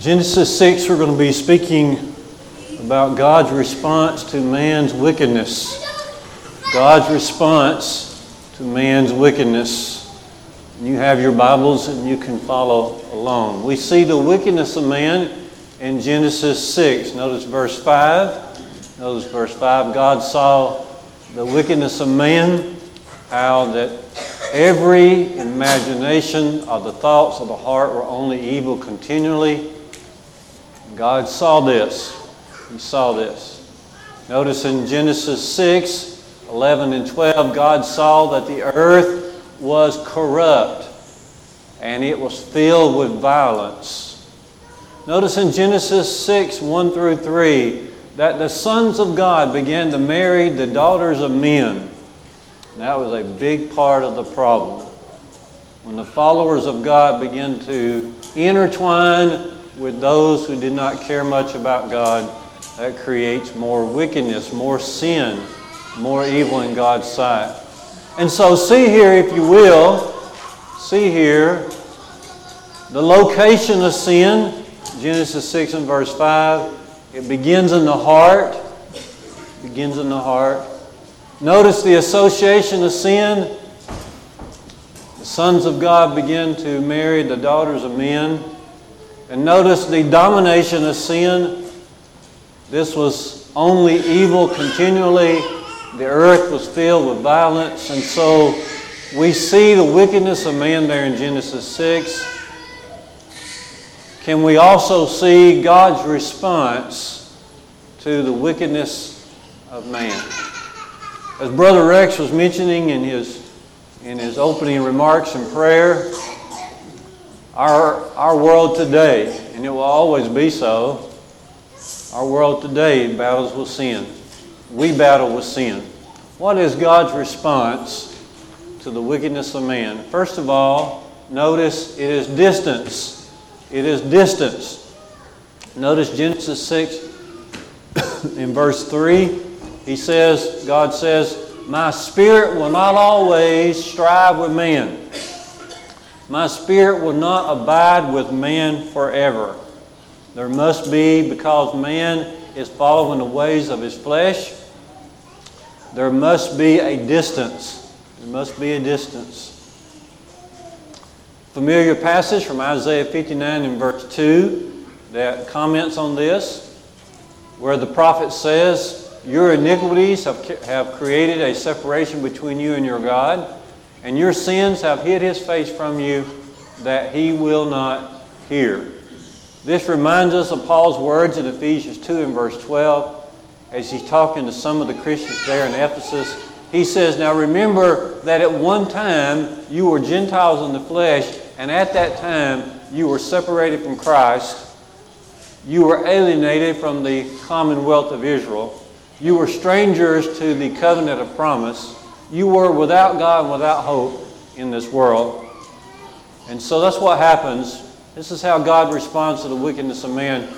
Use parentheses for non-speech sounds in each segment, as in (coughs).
Genesis 6, we're going to be speaking about God's response to man's wickedness. God's response to man's wickedness. You have your Bibles and you can follow along. We see the wickedness of man in Genesis 6. Notice verse 5. Notice verse 5. God saw the wickedness of man, how that every imagination of the thoughts of the heart were only evil continually. God saw this. He saw this. Notice in Genesis 6 11 and 12, God saw that the earth was corrupt and it was filled with violence. Notice in Genesis 6 1 through 3 that the sons of God began to marry the daughters of men. That was a big part of the problem. When the followers of God began to intertwine with those who did not care much about God, that creates more wickedness, more sin, more evil in God's sight. And so, see here, if you will, see here the location of sin, Genesis 6 and verse 5. It begins in the heart. Begins in the heart. Notice the association of sin. The sons of God begin to marry the daughters of men. And notice the domination of sin. This was only evil continually. The earth was filled with violence. And so we see the wickedness of man there in Genesis 6. Can we also see God's response to the wickedness of man? As Brother Rex was mentioning in his, in his opening remarks and prayer, our, our world today, and it will always be so, our world today battles with sin. We battle with sin. What is God's response to the wickedness of man? First of all, notice it is distance. It is distance. Notice Genesis 6 (coughs) in verse 3. He says, God says, My spirit will not always strive with man. My spirit will not abide with man forever. There must be, because man is following the ways of his flesh, there must be a distance. There must be a distance. Familiar passage from Isaiah 59 and verse 2 that comments on this, where the prophet says, Your iniquities have, have created a separation between you and your God, and your sins have hid his face from you that he will not hear. This reminds us of Paul's words in Ephesians 2 and verse 12 as he's talking to some of the Christians there in Ephesus. He says, Now remember that at one time you were Gentiles in the flesh, and at that time you were separated from Christ. You were alienated from the commonwealth of Israel. You were strangers to the covenant of promise. You were without God and without hope in this world. And so that's what happens. This is how God responds to the wickedness of man.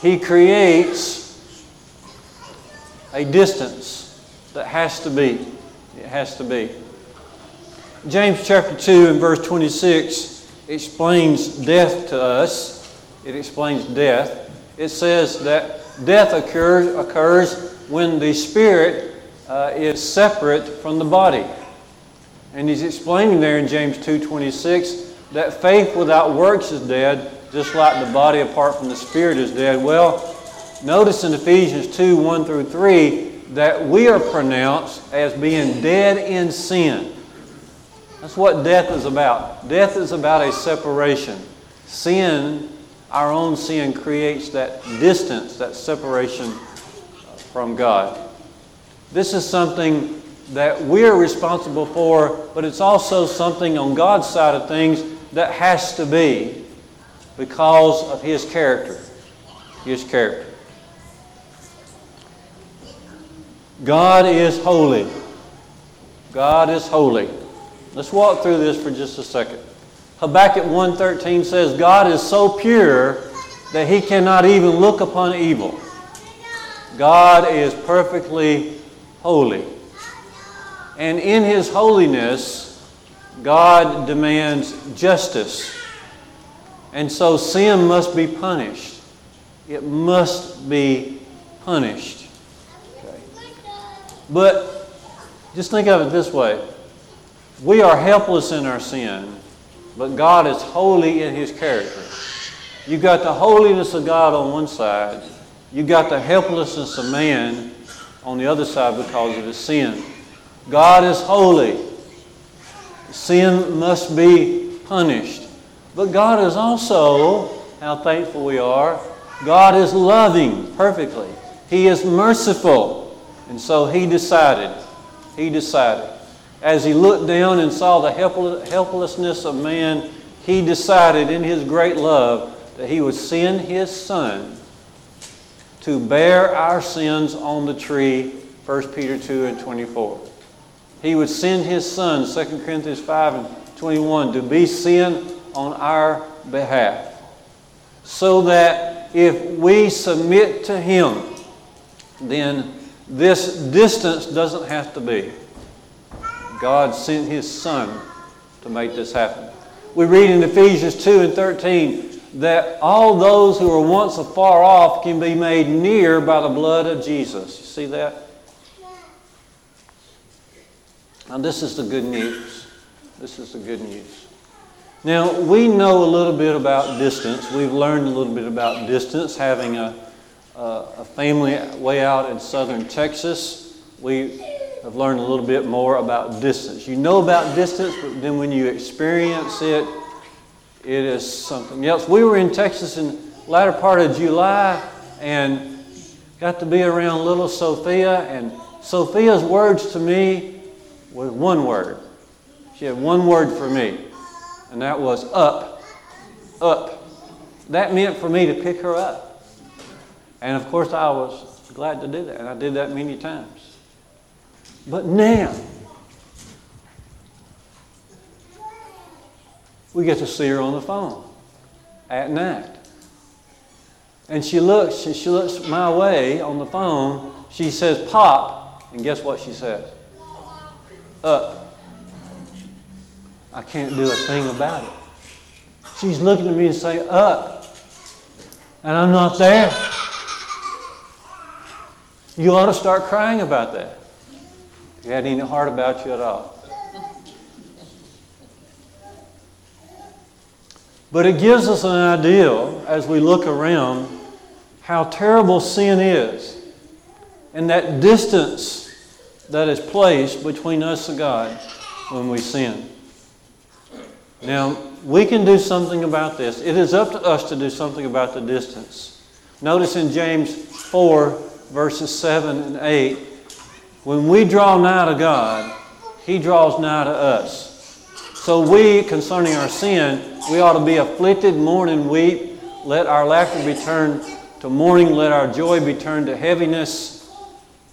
He creates a distance that has to be. It has to be. James chapter 2 and verse 26 explains death to us. It explains death. It says that death occurs, occurs when the spirit uh, is separate from the body. And he's explaining there in James 2:26 that faith without works is dead, just like the body apart from the spirit is dead. Well, notice in Ephesians 2 1 through 3 that we are pronounced as being dead in sin. That's what death is about. Death is about a separation. Sin, our own sin, creates that distance, that separation from God. This is something that we're responsible for, but it's also something on God's side of things that has to be because of His character. His character. God is holy. God is holy. Let's walk through this for just a second. Habakkuk 1:13 says God is so pure that he cannot even look upon evil. God is perfectly holy. And in his holiness, God demands justice. And so sin must be punished. It must be punished. Okay. But just think of it this way we are helpless in our sin, but God is holy in His character. You've got the holiness of God on one side, you've got the helplessness of man on the other side because of his sin. God is holy. Sin must be punished. But God is also, how thankful we are, God is loving perfectly. He is merciful. And so He decided, He decided. As He looked down and saw the helplessness of man, He decided in His great love that He would send His Son to bear our sins on the tree, 1 Peter 2 and 24. He would send His Son, 2 Corinthians 5 and 21, to be sin on our behalf. So that if we submit to Him, then this distance doesn't have to be. God sent His Son to make this happen. We read in Ephesians 2 and 13 that all those who were once afar off can be made near by the blood of Jesus. You see that? Now, this is the good news. This is the good news. Now, we know a little bit about distance. We've learned a little bit about distance, having a, a, a family way out in southern Texas. We have learned a little bit more about distance. You know about distance, but then when you experience it, it is something else. We were in Texas in latter part of July and got to be around little Sophia, and Sophia's words to me was one word. She had one word for me, and that was up, up. That meant for me to pick her up. And of course, I was glad to do that, and I did that many times. But now, we get to see her on the phone at night. And she looks, she, she looks my way on the phone. She says, Pop. And guess what she says? Up. I can't do a thing about it. She's looking at me and saying, Up. And I'm not there. You ought to start crying about that. You had any heart about you at all. But it gives us an idea as we look around how terrible sin is and that distance that is placed between us and God when we sin. Now, we can do something about this. It is up to us to do something about the distance. Notice in James 4, verses 7 and 8, when we draw nigh to God, He draws nigh to us. So we, concerning our sin, we ought to be afflicted, mourn, and weep. Let our laughter be turned to mourning. Let our joy be turned to heaviness.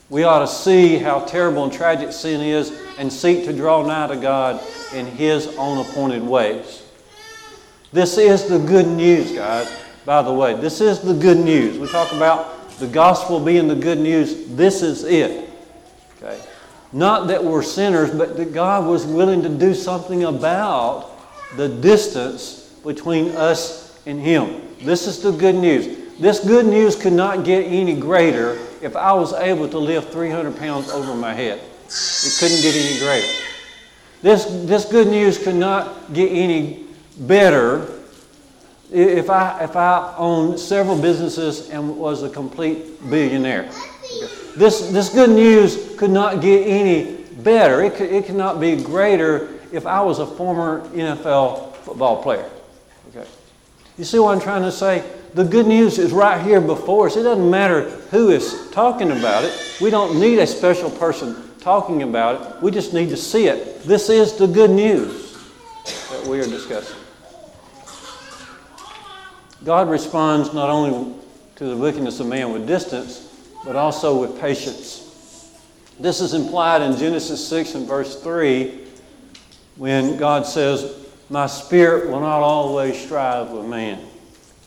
We ought to see how terrible and tragic sin is and seek to draw nigh to God in His own appointed ways. This is the good news, guys, by the way. This is the good news. We talk about the gospel being the good news. This is it. Not that we're sinners, but that God was willing to do something about the distance between us and Him. This is the good news. This good news could not get any greater if I was able to lift 300 pounds over my head. It couldn't get any greater. This, this good news could not get any better if I, if I owned several businesses and was a complete billionaire. This, this good news could not get any better. It could, it could not be greater if I was a former NFL football player. Okay. You see what I'm trying to say? The good news is right here before us. It doesn't matter who is talking about it. We don't need a special person talking about it. We just need to see it. This is the good news that we are discussing. God responds not only to the wickedness of man with distance, but also with patience. This is implied in Genesis 6 and verse 3 when God says, My spirit will not always strive with man,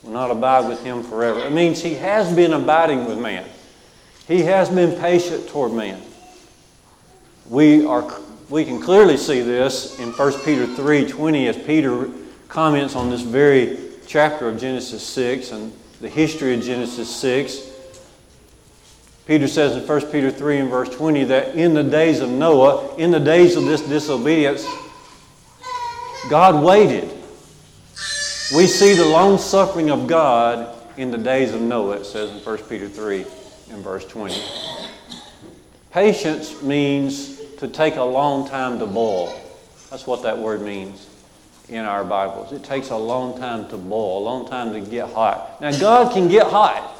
will not abide with him forever. It means he has been abiding with man, he has been patient toward man. We, are, we can clearly see this in 1 Peter 3 20 as Peter comments on this very chapter of Genesis 6 and the history of Genesis 6. Peter says in 1 Peter 3 and verse 20 that in the days of Noah, in the days of this disobedience, God waited. We see the long suffering of God in the days of Noah, it says in 1 Peter 3 and verse 20. Patience means to take a long time to boil. That's what that word means in our Bibles. It takes a long time to boil, a long time to get hot. Now, God can get hot.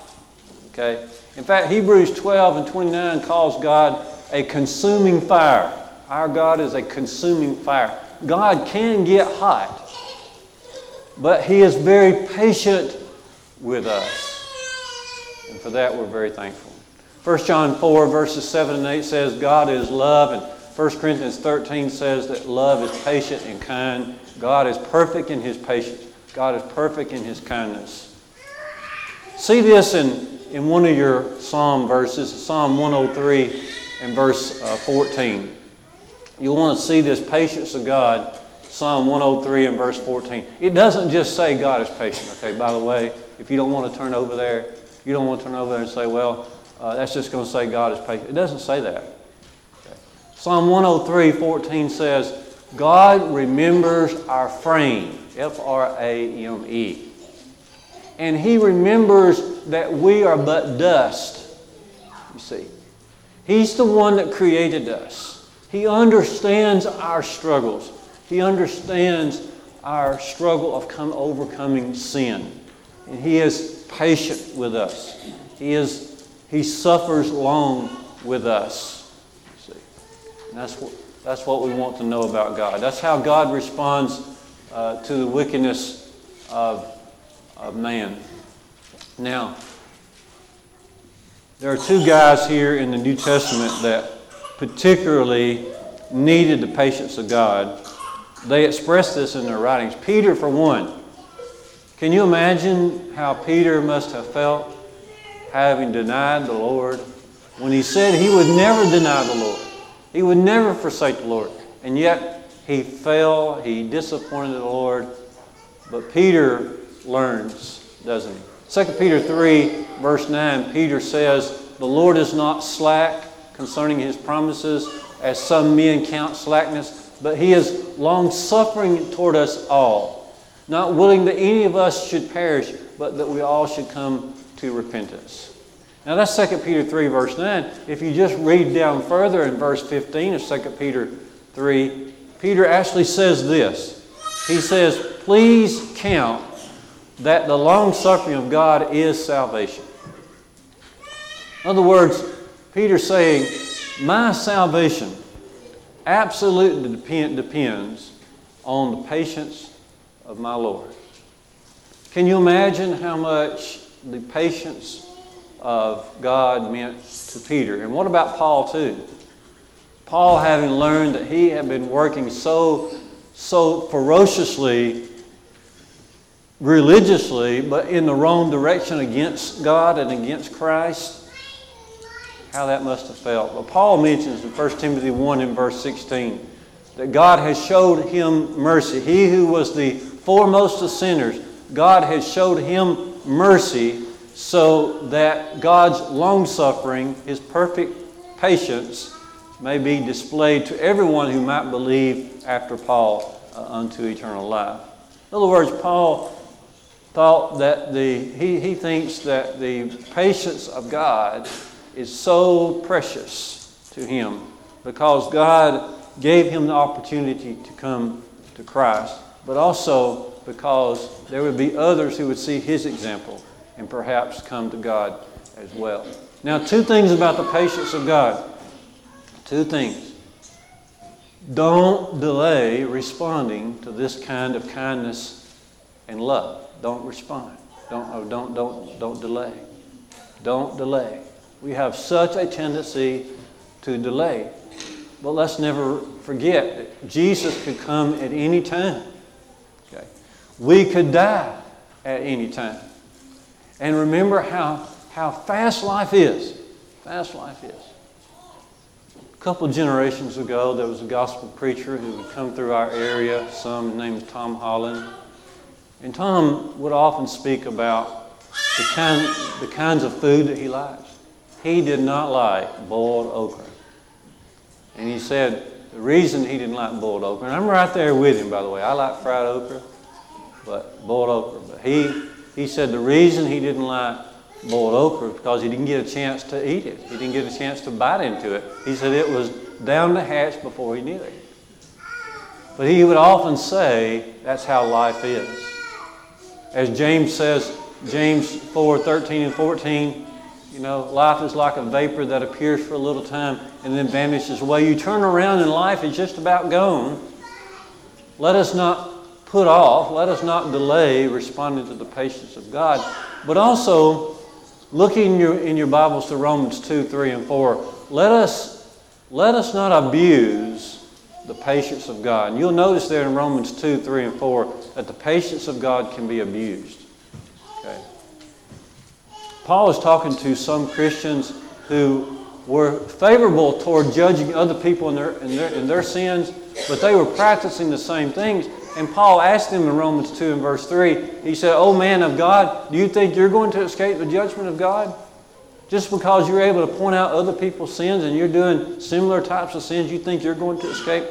Okay? In fact, Hebrews 12 and 29 calls God a consuming fire. Our God is a consuming fire. God can get hot, but He is very patient with us. And for that, we're very thankful. 1 John 4, verses 7 and 8 says, God is love, and 1 Corinthians 13 says that love is patient and kind. God is perfect in His patience, God is perfect in His kindness. See this in, in one of your psalm verses, Psalm 103 and verse uh, 14. You'll want to see this patience of God, Psalm 103 and verse 14. It doesn't just say God is patient, okay? By the way, if you don't want to turn over there, you don't want to turn over there and say, well, uh, that's just going to say God is patient. It doesn't say that. Okay. Psalm 103 14 says, God remembers our frame, F R A M E. And He remembers that we are but dust. You see, He's the one that created us. He understands our struggles, He understands our struggle of come, overcoming sin. And He is patient with us. He, is, he suffers long with us. See? And that's what, that's what we want to know about God. That's how God responds uh, to the wickedness of, of man. Now, there are two guys here in the New Testament that particularly needed the patience of God. They express this in their writings. Peter, for one, can you imagine how Peter must have felt having denied the Lord when he said he would never deny the Lord? He would never forsake the Lord. And yet he fell, he disappointed the Lord. But Peter learns, doesn't he? 2 Peter 3, verse 9, Peter says, The Lord is not slack concerning his promises, as some men count slackness, but he is long suffering toward us all, not willing that any of us should perish, but that we all should come to repentance. Now that's 2 Peter 3, verse 9. If you just read down further in verse 15 of 2 Peter 3, Peter actually says this. He says, Please count that the long suffering of God is salvation. In other words, Peter's saying, My salvation absolutely depend, depends on the patience of my Lord. Can you imagine how much the patience of God meant to Peter? And what about Paul, too? Paul, having learned that he had been working so, so ferociously religiously, but in the wrong direction against God and against Christ, how that must have felt. Well, Paul mentions in 1 Timothy 1 in verse 16 that God has showed him mercy. He who was the foremost of sinners, God has showed him mercy so that God's long suffering, his perfect patience, may be displayed to everyone who might believe after Paul uh, unto eternal life. In other words, Paul thought that the, he, he thinks that the patience of God is so precious to him because God gave him the opportunity to come to Christ, but also because there would be others who would see his example and perhaps come to God as well. Now, two things about the patience of God. Two things. Don't delay responding to this kind of kindness and love. Don't respond. Don't, oh, don't, don't, don't delay. Don't delay. We have such a tendency to delay. But let's never forget that Jesus could come at any time. Okay? We could die at any time. And remember how, how fast life is. Fast life is. A couple generations ago, there was a gospel preacher who would come through our area, some named Tom Holland. And Tom would often speak about the, kind, the kinds of food that he likes. He did not like boiled okra. And he said the reason he didn't like boiled okra, and I'm right there with him, by the way. I like fried okra, but boiled okra. But he, he said the reason he didn't like boiled okra was because he didn't get a chance to eat it. He didn't get a chance to bite into it. He said it was down the hatch before he knew it. But he would often say that's how life is. As James says, James 4 13 and 14, you know, life is like a vapor that appears for a little time and then vanishes away. You turn around and life is just about gone. Let us not put off, let us not delay responding to the patience of God, but also looking in your, in your Bibles to Romans 2, 3, and 4, let us, let us not abuse the patience of God. And you'll notice there in Romans 2, 3, and 4 that the patience of God can be abused. Okay. Paul is talking to some Christians who were favorable toward judging other people in their, in their, in their sins, but they were practicing the same things. And Paul asked them in Romans 2 and verse 3, he said, Oh man of God, do you think you're going to escape the judgment of God? Just because you're able to point out other people's sins and you're doing similar types of sins, you think you're going to escape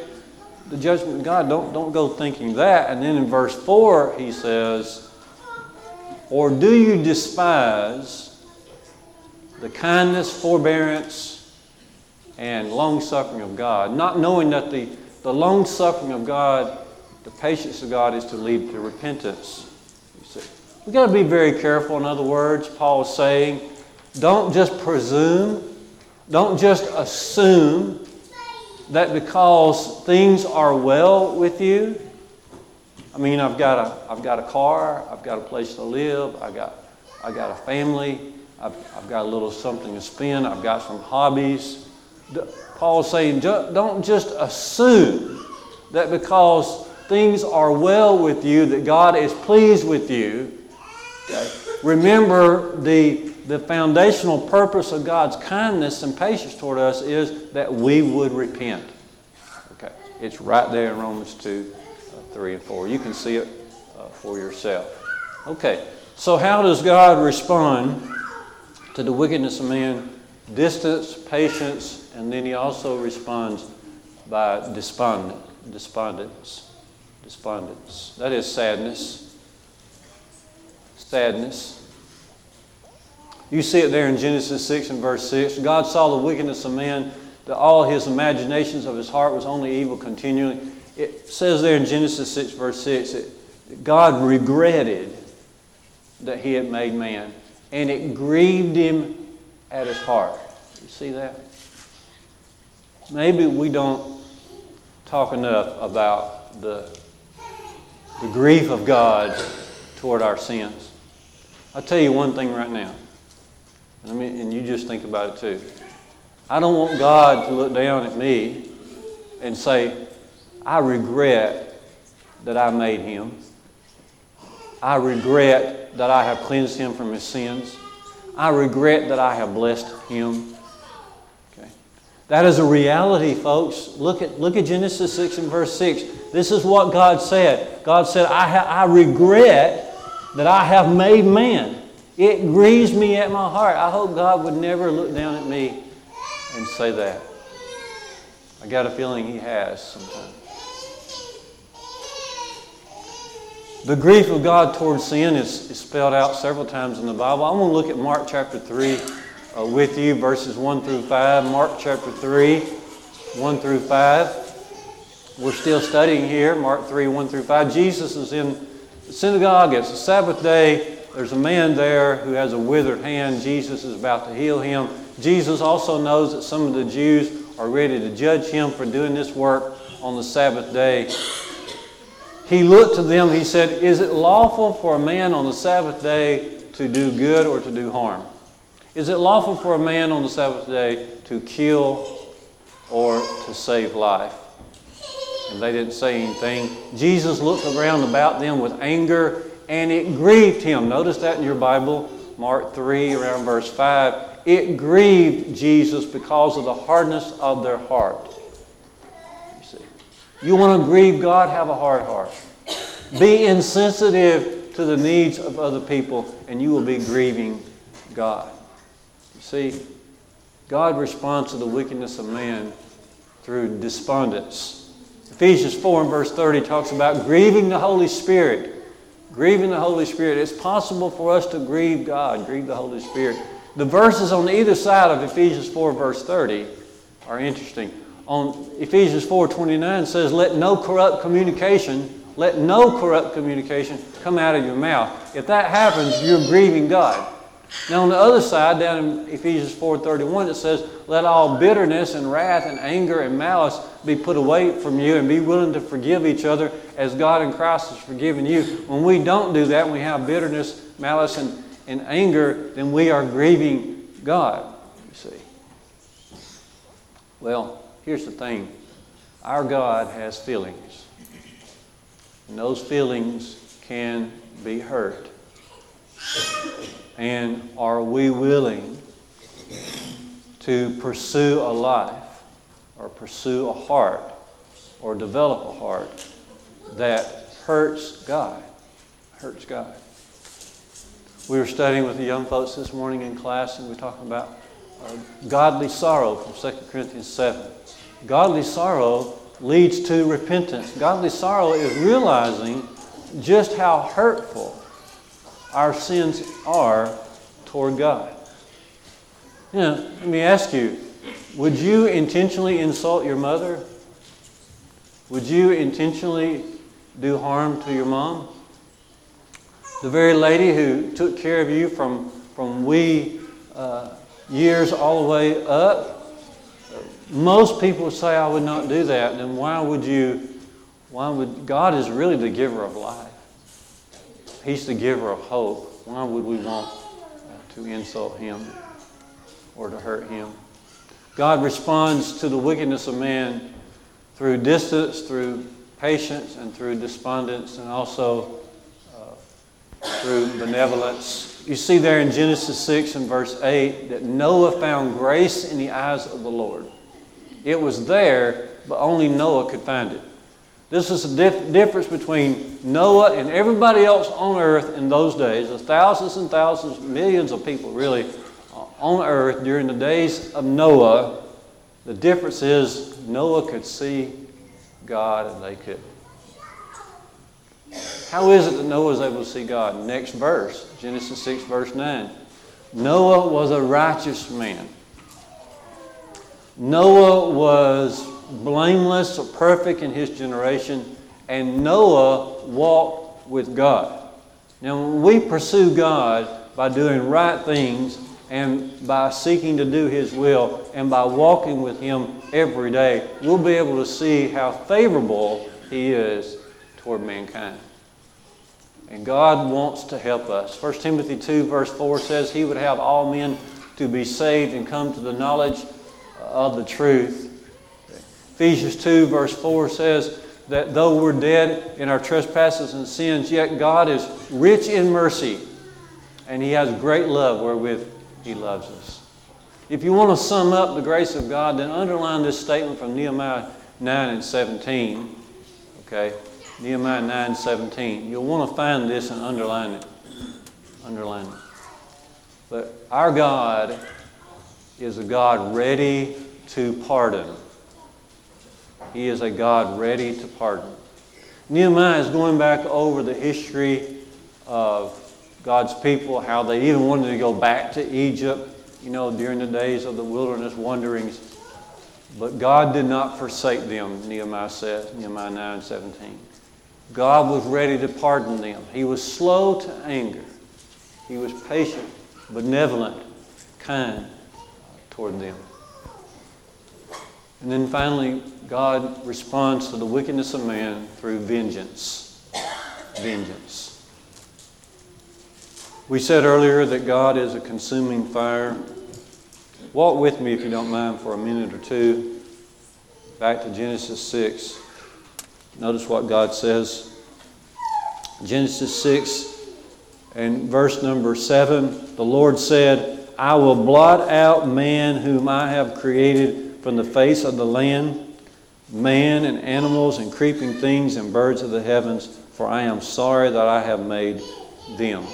the judgment of God? Don't, don't go thinking that. And then in verse 4, he says, Or do you despise the kindness, forbearance, and long suffering of God, not knowing that the, the long suffering of God the patience of God is to lead to repentance. We've got to be very careful, in other words, Paul is saying, don't just presume, don't just assume that because things are well with you, I mean, I've got a, I've got a car, I've got a place to live, I got, I got a family, I've, I've got a little something to spend, I've got some hobbies. Paul's saying, don't just assume that because things are well with you, that God is pleased with you, okay, remember the, the foundational purpose of God's kindness and patience toward us is that we would repent. Okay, it's right there in Romans 2, uh, 3, and 4. You can see it uh, for yourself. Okay, so how does God respond to the wickedness of man? Distance, patience, and then he also responds by despondent, despondence despondence. That is sadness. Sadness. You see it there in Genesis 6 and verse 6. God saw the wickedness of man, that all his imaginations of his heart was only evil continually. It says there in Genesis 6, verse 6, that God regretted that he had made man, and it grieved him at his heart. You see that? Maybe we don't talk enough about the the grief of God toward our sins. I'll tell you one thing right now, I mean, and you just think about it too. I don't want God to look down at me and say, I regret that I made him. I regret that I have cleansed him from his sins. I regret that I have blessed him. Okay. That is a reality, folks. Look at, look at Genesis 6 and verse 6. This is what God said. God said, I, ha- I regret that I have made man. It grieves me at my heart. I hope God would never look down at me and say that. I got a feeling He has sometimes. The grief of God towards sin is, is, spelled out several times in the Bible. I want to look at Mark chapter 3 uh, with you, verses 1 through 5. Mark chapter 3, 1 through 5. We're still studying here, Mark 3 1 through 5. Jesus is in synagogue. It's the Sabbath day. There's a man there who has a withered hand. Jesus is about to heal him. Jesus also knows that some of the Jews are ready to judge him for doing this work on the Sabbath day. He looked to them, he said, Is it lawful for a man on the Sabbath day to do good or to do harm? Is it lawful for a man on the Sabbath day to kill or to save life? And they didn't say anything. Jesus looked around about them with anger, and it grieved him. Notice that in your Bible, Mark 3, around verse 5. It grieved Jesus because of the hardness of their heart. You see, you want to grieve God, have a hard heart. Be insensitive to the needs of other people, and you will be grieving God. You see, God responds to the wickedness of man through despondence. Ephesians 4 and verse 30 talks about grieving the Holy Spirit. Grieving the Holy Spirit. It's possible for us to grieve God, grieve the Holy Spirit. The verses on either side of Ephesians 4 verse 30 are interesting. On Ephesians 4:29 says, "Let no corrupt communication, let no corrupt communication come out of your mouth." If that happens, you're grieving God. Now on the other side, down in Ephesians 4:31, it says, "Let all bitterness and wrath and anger and malice be put away from you, and be willing to forgive each other as God in Christ has forgiven you." When we don't do that, when we have bitterness, malice, and, and anger, then we are grieving God. You see. Well, here's the thing: our God has feelings, and those feelings can be hurt. And are we willing to pursue a life or pursue a heart or develop a heart that hurts God? Hurts God. We were studying with the young folks this morning in class and we were talking about uh, godly sorrow from 2 Corinthians 7. Godly sorrow leads to repentance. Godly sorrow is realizing just how hurtful our sins are toward God. Know, let me ask you would you intentionally insult your mother? Would you intentionally do harm to your mom? The very lady who took care of you from, from wee uh, years all the way up. Most people say, I would not do that. Then why would you? Why would God is really the giver of life? He's the giver of hope. Why would we want to insult him or to hurt him? God responds to the wickedness of man through distance, through patience, and through despondence, and also uh, through benevolence. You see there in Genesis 6 and verse 8 that Noah found grace in the eyes of the Lord. It was there, but only Noah could find it. This is the dif- difference between Noah and everybody else on earth in those days. There's thousands and thousands, millions of people really uh, on earth during the days of Noah. The difference is Noah could see God and they could. How is it that Noah was able to see God? Next verse, Genesis 6, verse 9. Noah was a righteous man. Noah was blameless or perfect in his generation, and Noah walked with God. Now, we pursue God by doing right things and by seeking to do His will and by walking with Him every day, we'll be able to see how favorable He is toward mankind. And God wants to help us. 1 Timothy 2, verse 4 says, He would have all men to be saved and come to the knowledge of the truth. Ephesians 2, verse 4 says that though we're dead in our trespasses and sins, yet God is rich in mercy and He has great love wherewith He loves us. If you want to sum up the grace of God, then underline this statement from Nehemiah 9 and 17. Okay? Nehemiah 9 17. You'll want to find this and underline it. Underline it. But our God is a God ready to pardon. He is a God ready to pardon. Nehemiah is going back over the history of God's people, how they even wanted to go back to Egypt, you know, during the days of the wilderness wanderings. But God did not forsake them, Nehemiah says, Nehemiah 9 17. God was ready to pardon them. He was slow to anger. He was patient, benevolent, kind toward them. And then finally, God responds to the wickedness of man through vengeance. Vengeance. We said earlier that God is a consuming fire. Walk with me, if you don't mind, for a minute or two back to Genesis 6. Notice what God says. Genesis 6 and verse number 7 the Lord said, I will blot out man whom I have created from the face of the land, man and animals and creeping things and birds of the heavens, for I am sorry that I have made them.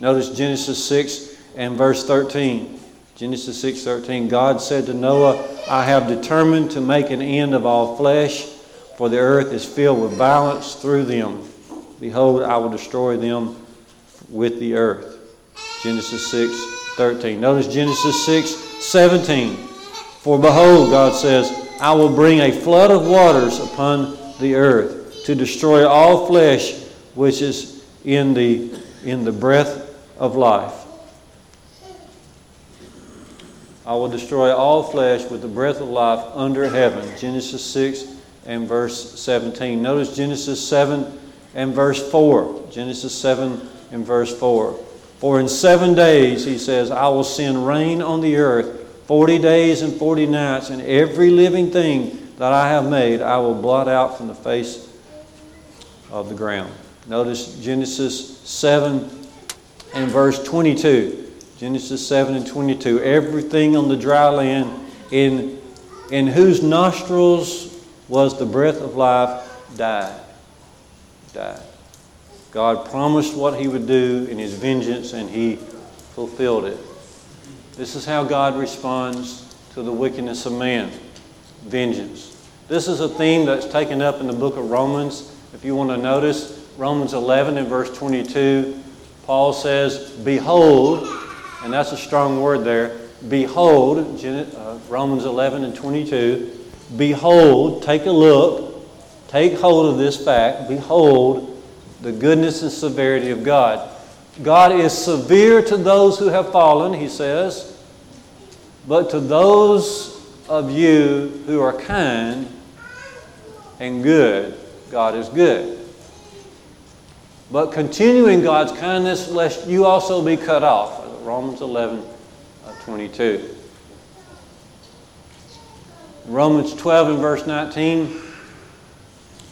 Notice Genesis 6 and verse 13. Genesis 6 13. God said to Noah, I have determined to make an end of all flesh, for the earth is filled with violence through them. Behold, I will destroy them with the earth. Genesis 6 13. Notice Genesis 6 17. For behold, God says, I will bring a flood of waters upon the earth to destroy all flesh which is in the, in the breath of life. I will destroy all flesh with the breath of life under heaven. Genesis 6 and verse 17. Notice Genesis 7 and verse 4. Genesis 7 and verse 4. For in seven days, he says, I will send rain on the earth, 40 days and 40 nights, and every living thing that I have made I will blot out from the face of the ground. Notice Genesis 7 and verse 22. Genesis 7 and 22. Everything on the dry land in, in whose nostrils was the breath of life died. Died. God promised what He would do in His vengeance, and He fulfilled it. This is how God responds to the wickedness of man vengeance. This is a theme that's taken up in the book of Romans. If you want to notice, Romans 11 and verse 22, Paul says, Behold, and that's a strong word there. Behold, uh, Romans 11 and 22, behold, take a look, take hold of this fact, behold, the goodness and severity of God. God is severe to those who have fallen, he says, but to those of you who are kind and good, God is good. But continuing God's kindness, lest you also be cut off. Romans 11 uh, 22. Romans 12 and verse 19,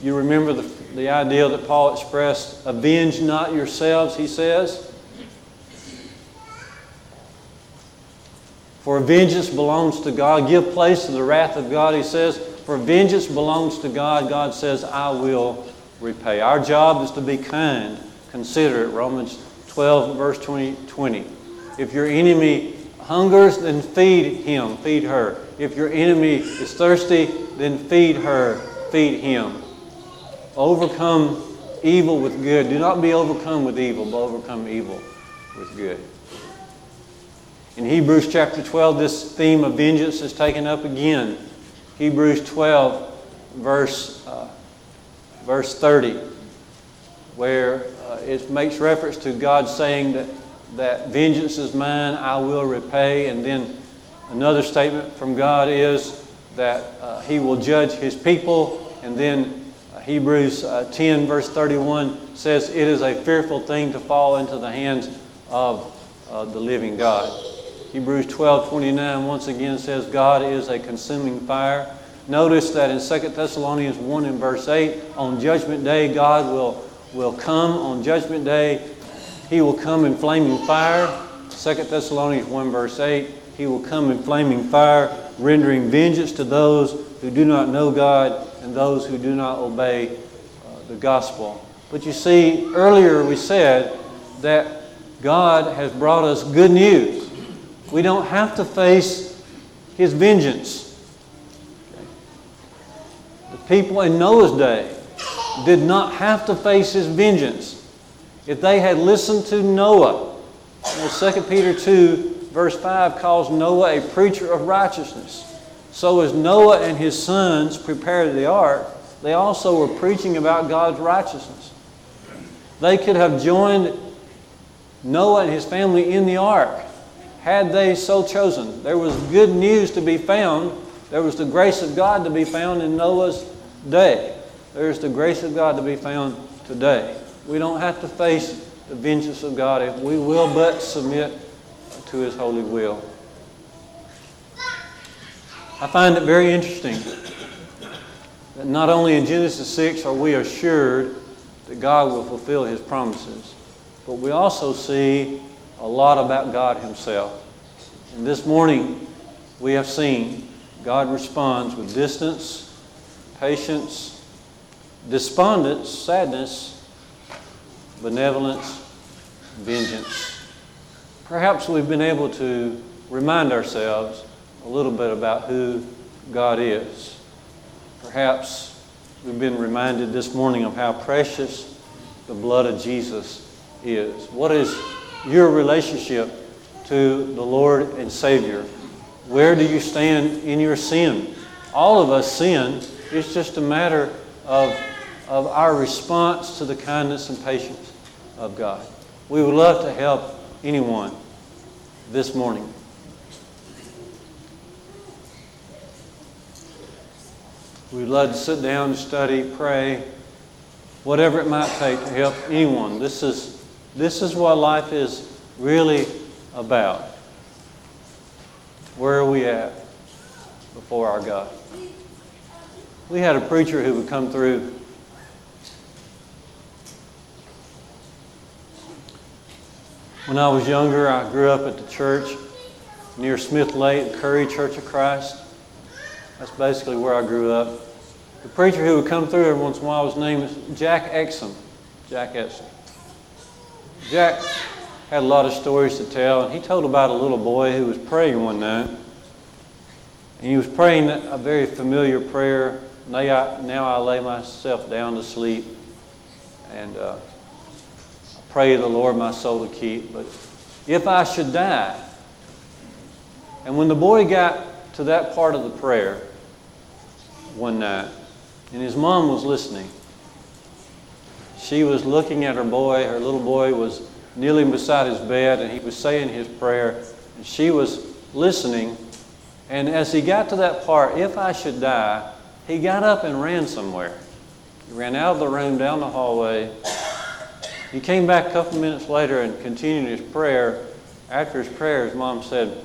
you remember the the idea that Paul expressed avenge not yourselves, he says. For vengeance belongs to God. Give place to the wrath of God, he says. For vengeance belongs to God. God says, I will repay. Our job is to be kind, considerate. Romans 12, verse 20. 20. If your enemy hungers, then feed him, feed her. If your enemy is thirsty, then feed her, feed him. Overcome evil with good. Do not be overcome with evil, but overcome evil with good. In Hebrews chapter 12, this theme of vengeance is taken up again. Hebrews 12, verse, uh, verse 30, where uh, it makes reference to God saying that, that vengeance is mine, I will repay. And then another statement from God is that uh, He will judge His people. And then Hebrews uh, 10, verse 31 says, It is a fearful thing to fall into the hands of uh, the living God. Hebrews 12, 29 once again says, God is a consuming fire. Notice that in 2 Thessalonians 1 and verse 8, on Judgment Day, God will, will come on Judgment Day. He will come in flaming fire. 2 Thessalonians 1 verse 8, He will come in flaming fire, rendering vengeance to those who do not know God and those who do not obey uh, the gospel. But you see, earlier we said that God has brought us good news. We don't have to face His vengeance. The people in Noah's day did not have to face His vengeance. If they had listened to Noah, you know, 2 Peter 2, verse 5 calls Noah a preacher of righteousness. So as Noah and his sons prepared the ark, they also were preaching about God's righteousness. They could have joined Noah and his family in the ark had they so chosen. There was good news to be found. There was the grace of God to be found in Noah's day. There's the grace of God to be found today. We don't have to face the vengeance of God if we will but submit to His holy will. I find it very interesting that not only in Genesis 6 are we assured that God will fulfill His promises, but we also see a lot about God Himself. And this morning we have seen God responds with distance, patience, despondence, sadness, benevolence, vengeance. Perhaps we've been able to remind ourselves a little bit about who God is. Perhaps we've been reminded this morning of how precious the blood of Jesus is. What is your relationship to the Lord and Savior? Where do you stand in your sin? All of us sin. It's just a matter of, of our response to the kindness and patience of God. We would love to help anyone this morning. We'd love to sit down study, pray, whatever it might take to help anyone. This is, this is what life is really about. Where are we at before our God? We had a preacher who would come through When I was younger, I grew up at the church near Smith Lake, Curry Church of Christ. That's basically where I grew up. The preacher who would come through every once in a while, his name is Jack Exum. Jack Exum. Jack had a lot of stories to tell, and he told about a little boy who was praying one night. And he was praying a very familiar prayer. Now I, now I lay myself down to sleep, and uh, pray the Lord my soul to keep. But if I should die, and when the boy got to that part of the prayer one night, and his mom was listening, she was looking at her boy. Her little boy was kneeling beside his bed, and he was saying his prayer, and she was listening. And as he got to that part, if I should die, he got up and ran somewhere. He ran out of the room, down the hallway. He came back a couple minutes later and continued his prayer. After his prayer, his mom said,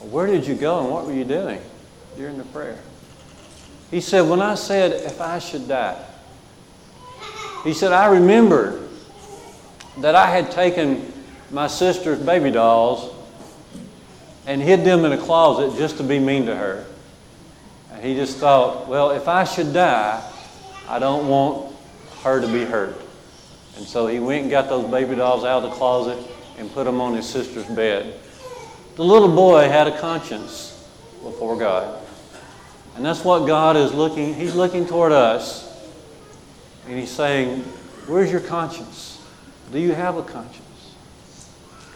Where did you go and what were you doing during the prayer? He said, When I said, If I should die, he said, I remembered that I had taken my sister's baby dolls and hid them in a closet just to be mean to her. And he just thought, well, if I should die, I don't want her to be hurt. And so he went and got those baby dolls out of the closet and put them on his sister's bed. The little boy had a conscience before God. And that's what God is looking, He's looking toward us. And He's saying, Where's your conscience? Do you have a conscience?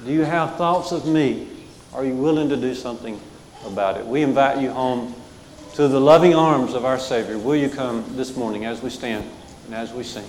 Do you have thoughts of me? Are you willing to do something about it? We invite you home to the loving arms of our Savior. Will you come this morning as we stand and as we sing?